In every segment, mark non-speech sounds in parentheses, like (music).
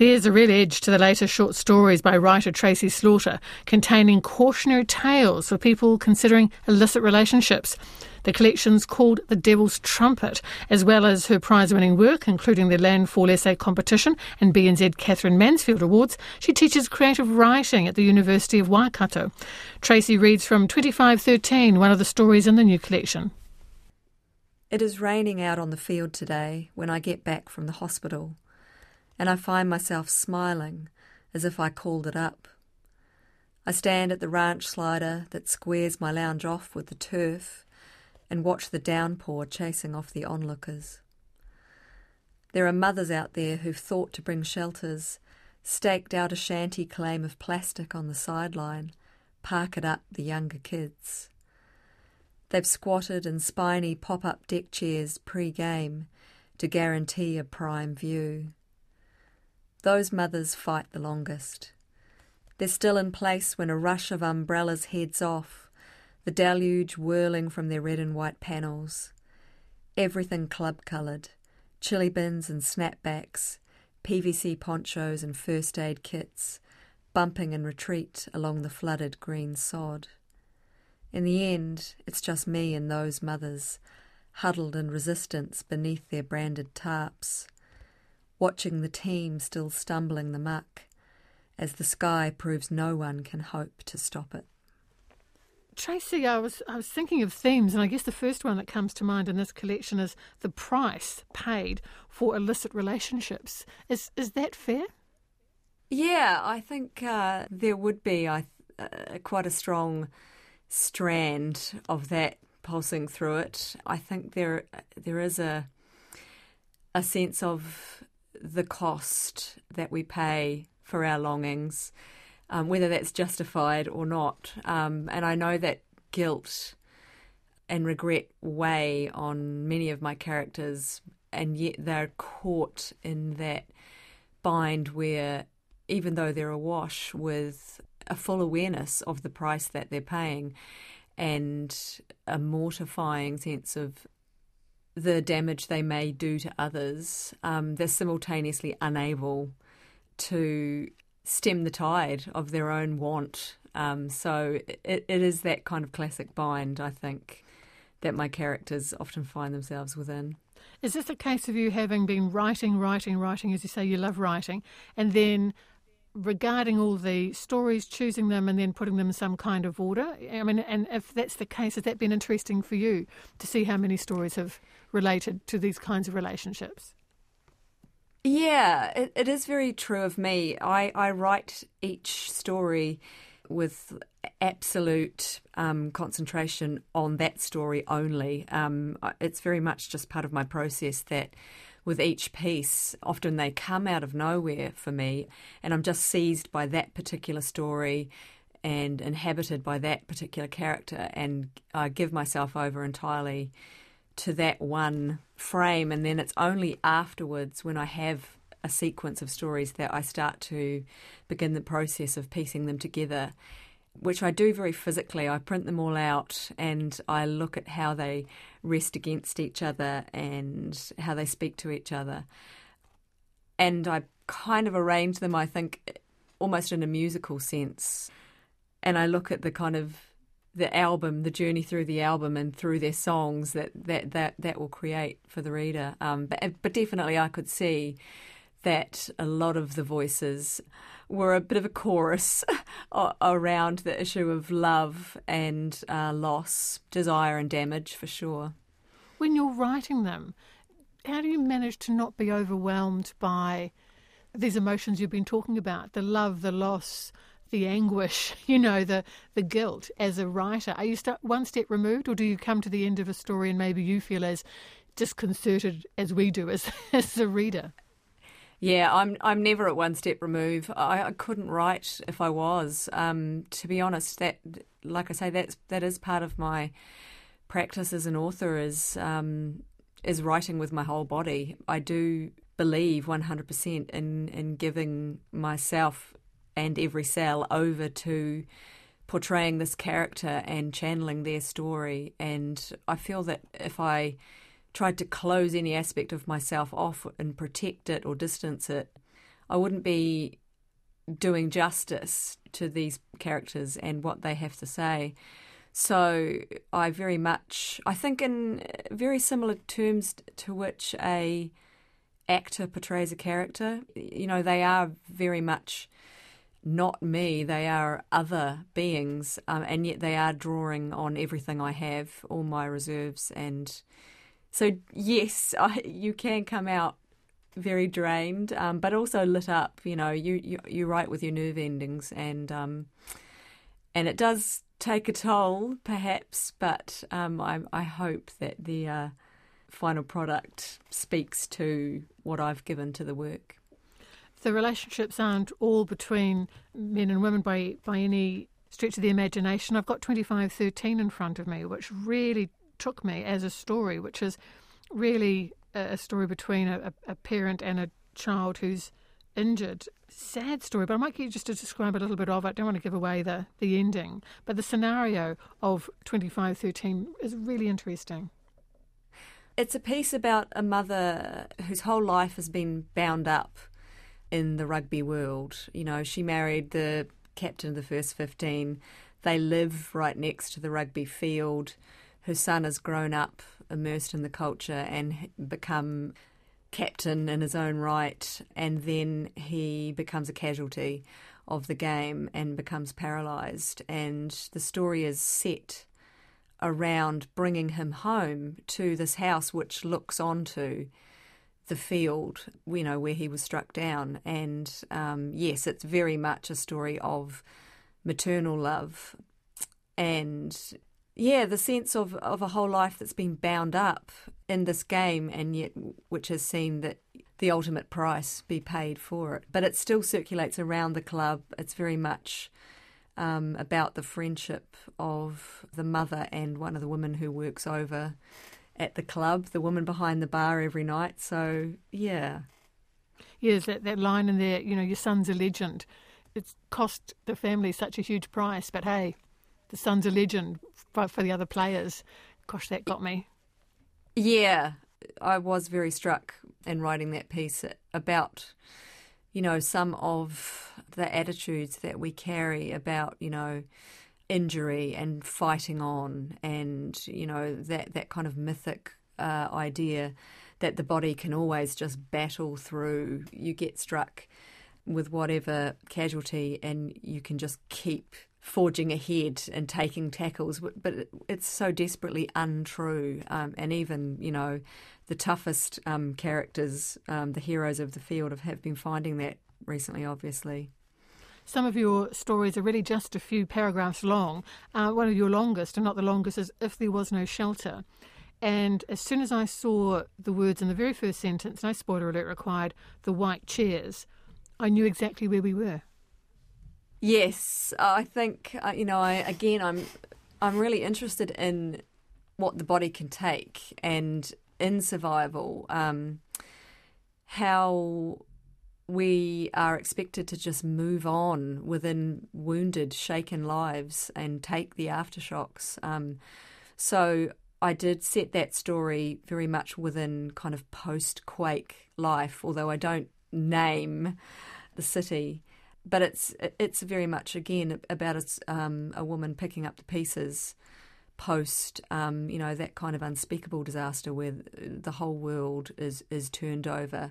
There's a real edge to the latest short stories by writer Tracey Slaughter, containing cautionary tales for people considering illicit relationships. The collection's called The Devil's Trumpet, as well as her prize winning work, including the Landfall Essay Competition and BNZ Katherine Mansfield Awards. She teaches creative writing at the University of Waikato. Tracey reads from 2513, one of the stories in the new collection. It is raining out on the field today when I get back from the hospital, and I find myself smiling as if I called it up. I stand at the ranch slider that squares my lounge off with the turf and watch the downpour chasing off the onlookers. There are mothers out there who've thought to bring shelters, staked out a shanty claim of plastic on the sideline, park it up the younger kids. They've squatted in spiny pop up deck chairs pre game to guarantee a prime view. Those mothers fight the longest. They're still in place when a rush of umbrellas heads off the deluge whirling from their red and white panels. Everything club coloured chili bins and snapbacks, PVC ponchos and first aid kits, bumping in retreat along the flooded green sod. In the end, it's just me and those mothers, huddled in resistance beneath their branded tarps, watching the team still stumbling the muck as the sky proves no one can hope to stop it. Tracey, I was I was thinking of themes, and I guess the first one that comes to mind in this collection is the price paid for illicit relationships. Is is that fair? Yeah, I think uh, there would be uh, quite a strong strand of that pulsing through it. I think there there is a a sense of the cost that we pay for our longings um, whether that's justified or not. Um, and I know that guilt and regret weigh on many of my characters, and yet they're caught in that bind where, even though they're awash with a full awareness of the price that they're paying and a mortifying sense of the damage they may do to others, um, they're simultaneously unable to stem the tide of their own want. Um, so it, it is that kind of classic bind, I think, that my characters often find themselves within. Is this a case of you having been writing, writing, writing, as you say, you love writing, and then regarding all the stories, choosing them, and then putting them in some kind of order? I mean, and if that's the case, has that been interesting for you to see how many stories have related to these kinds of relationships? Yeah, it, it is very true of me. I, I write each story with absolute um, concentration on that story only. Um, it's very much just part of my process that with each piece, often they come out of nowhere for me, and I'm just seized by that particular story and inhabited by that particular character, and I give myself over entirely to that one frame, and then it's only afterwards when I have a sequence of stories that I start to begin the process of piecing them together, which I do very physically. I print them all out and I look at how they rest against each other and how they speak to each other. And I kind of arrange them, I think, almost in a musical sense. And I look at the kind of the album, the journey through the album, and through their songs that that that, that will create for the reader. Um, but but definitely, I could see that a lot of the voices were a bit of a chorus (laughs) around the issue of love and uh, loss, desire and damage, for sure. When you're writing them, how do you manage to not be overwhelmed by these emotions you've been talking about the love, the loss? The anguish, (laughs) you know, the the guilt as a writer? Are you st- one step removed, or do you come to the end of a story and maybe you feel as disconcerted as we do as (laughs) as the reader? Yeah, I'm I'm never at one step remove. I, I couldn't write if I was. Um, to be honest, that like I say, that's that is part of my practice as an author is um, is writing with my whole body. I do believe 100% in in giving myself and every cell over to portraying this character and channeling their story. And I feel that if I tried to close any aspect of myself off and protect it or distance it, I wouldn't be doing justice to these characters and what they have to say. So I very much, I think, in very similar terms to which a actor portrays a character. You know, they are very much not me. They are other beings, um, and yet they are drawing on everything I have, all my reserves, and so yes, (laughs) I, you can come out very drained, um, but also lit up. You know, you, you you write with your nerve endings, and um, and it does take a toll, perhaps. But um, I I hope that the uh, final product speaks to what I've given to the work. The relationships aren't all between men and women by by any stretch of the imagination. I've got twenty five thirteen in front of me, which really took me as a story, which is really a story between a, a parent and a child who's injured. Sad story, but I might get you just to describe a little bit of it. I don't want to give away the, the ending, but the scenario of 2513 is really interesting. It's a piece about a mother whose whole life has been bound up in the rugby world. You know, she married the captain of the first 15. They live right next to the rugby field. Her son has grown up immersed in the culture and become captain in his own right, and then he becomes a casualty of the game and becomes paralysed. And the story is set around bringing him home to this house, which looks onto the field, you know, where he was struck down. And um, yes, it's very much a story of maternal love and yeah, the sense of, of a whole life that's been bound up in this game and yet which has seen that the ultimate price be paid for it. But it still circulates around the club. It's very much um, about the friendship of the mother and one of the women who works over at the club, the woman behind the bar every night. So, yeah. Yes, that, that line in there, you know, your son's a legend. It's cost the family such a huge price, but hey, the son's a legend for, for the other players. Gosh, that got me. Yeah, I was very struck in writing that piece about, you know, some of the attitudes that we carry about, you know, injury and fighting on, and you know that that kind of mythic uh, idea that the body can always just battle through. You get struck with whatever casualty, and you can just keep forging ahead and taking tackles, but it's so desperately untrue. Um, and even, you know, the toughest um, characters, um, the heroes of the field, have, have been finding that recently, obviously. Some of your stories are really just a few paragraphs long. Uh, one of your longest, and not the longest, is If There Was No Shelter. And as soon as I saw the words in the very first sentence, no spoiler alert required, the white chairs, I knew exactly where we were. Yes, I think uh, you know. I again, I'm I'm really interested in what the body can take and in survival, um, how we are expected to just move on within wounded, shaken lives and take the aftershocks. Um, so I did set that story very much within kind of post quake life, although I don't name the city but it's it's very much again about a, um, a woman picking up the pieces post um, you know that kind of unspeakable disaster where the whole world is is turned over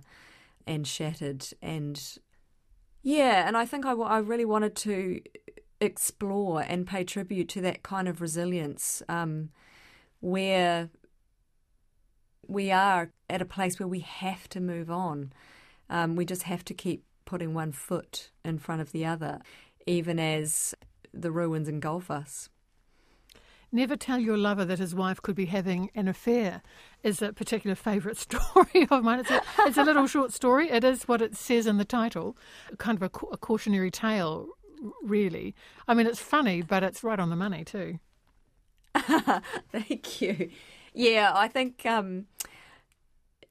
and shattered and yeah and I think I, I really wanted to explore and pay tribute to that kind of resilience um, where we are at a place where we have to move on um, we just have to keep putting one foot in front of the other, even as the ruins engulf us. Never tell your lover that his wife could be having an affair is a particular favourite (laughs) story of mine. It's a, it's a, little short story. It is what it says in the title, kind of a, a cautionary tale, really. I mean, it's funny, but it's right on the money too. (laughs) Thank you. Yeah, I think um,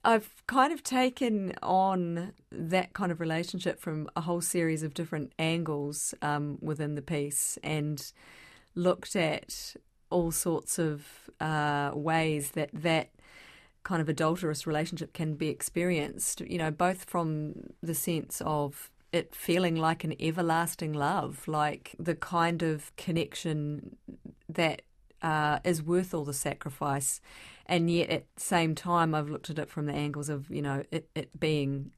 I've kind of taken on that kind of relationship from a whole series of different angles um, within the piece and looked at all sorts of uh, ways that that kind of adulterous relationship can be experienced, you know, both from the sense of it feeling like an everlasting love, like the kind of connection that uh, is worth all the sacrifice. And yet at the same time, I've looked at it from the angles of, you know, it, it being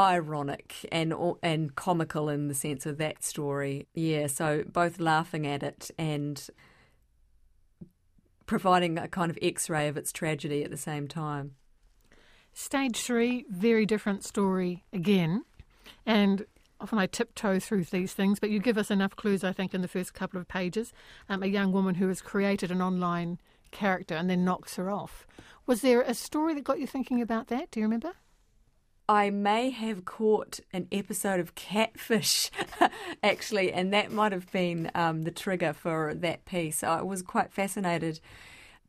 ironic and and comical in the sense of that story. Yeah, so both laughing at it and providing a kind of x-ray of its tragedy at the same time. Stage 3, very different story again. And often I tiptoe through these things, but you give us enough clues, I think, in the first couple of pages. Um, a young woman who has created an online character and then knocks her off. Was there a story that got you thinking about that? Do you remember? I may have caught an episode of Catfish, (laughs) actually, and that might have been um, the trigger for that piece. I was quite fascinated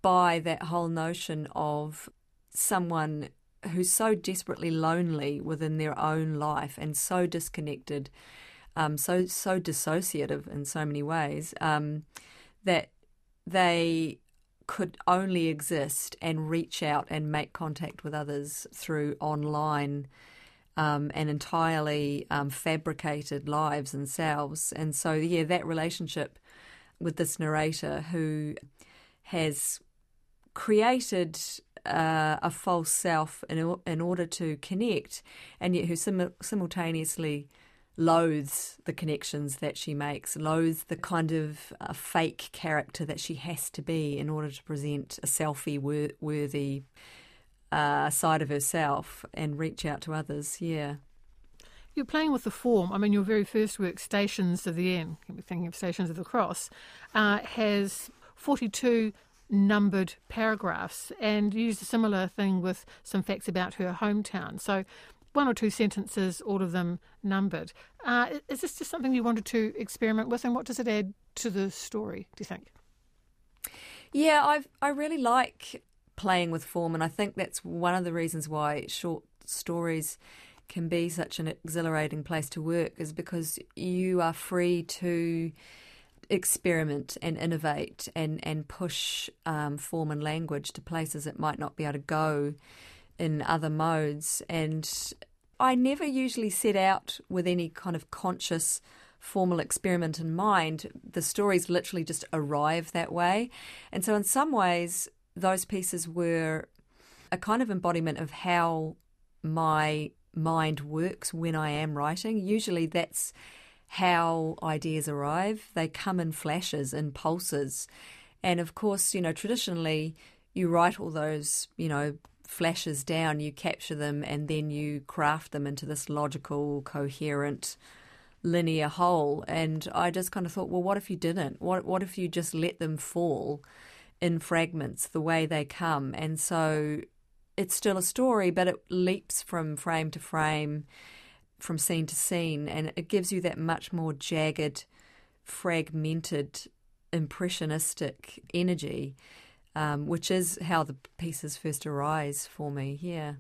by that whole notion of someone who's so desperately lonely within their own life and so disconnected, um, so so dissociative in so many ways um, that they could only exist and reach out and make contact with others through online um, and entirely um, fabricated lives and selves. And so, yeah, that relationship with this narrator who has created uh, a false self in, in order to connect, and yet who sim- simultaneously loathes the connections that she makes, loathes the kind of uh, fake character that she has to be in order to present a selfie wor- worthy uh, side of herself and reach out to others. Yeah. You're playing with the form. I mean, your very first work, Stations of the End, can be thinking of Stations of the Cross, uh, has 42 numbered paragraphs and used a similar thing with some facts about her hometown. So one or two sentences, all of them numbered. Uh, is this just something you wanted to experiment with, and what does it add to the story? Do you think? Yeah, I I really like playing with form, and I think that's one of the reasons why short stories can be such an exhilarating place to work, is because you are free to experiment and innovate and and push um, form and language to places it might not be able to go in other modes. And I never usually set out with any kind of conscious formal experiment in mind. The stories literally just arrive that way. And so, in some ways, those pieces were a kind of embodiment of how my mind works when I am writing. Usually, that's how ideas arrive. They come in flashes, in pulses. And of course, you know, traditionally, you write all those, you know, flashes down, you capture them, and then you craft them into this logical, coherent, linear whole. And I just kind of thought, well, what if you didn't? What what if you just let them fall in fragments the way they come? And so it's still a story, but it leaps from frame to frame, from scene to scene, and it gives you that much more jagged, fragmented, impressionistic energy um, which is how the pieces first arise for me. Yeah.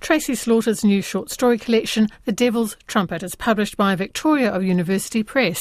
Tracey Slaughter's new short story collection, The Devil's Trumpet, is published by Victoria of University Press.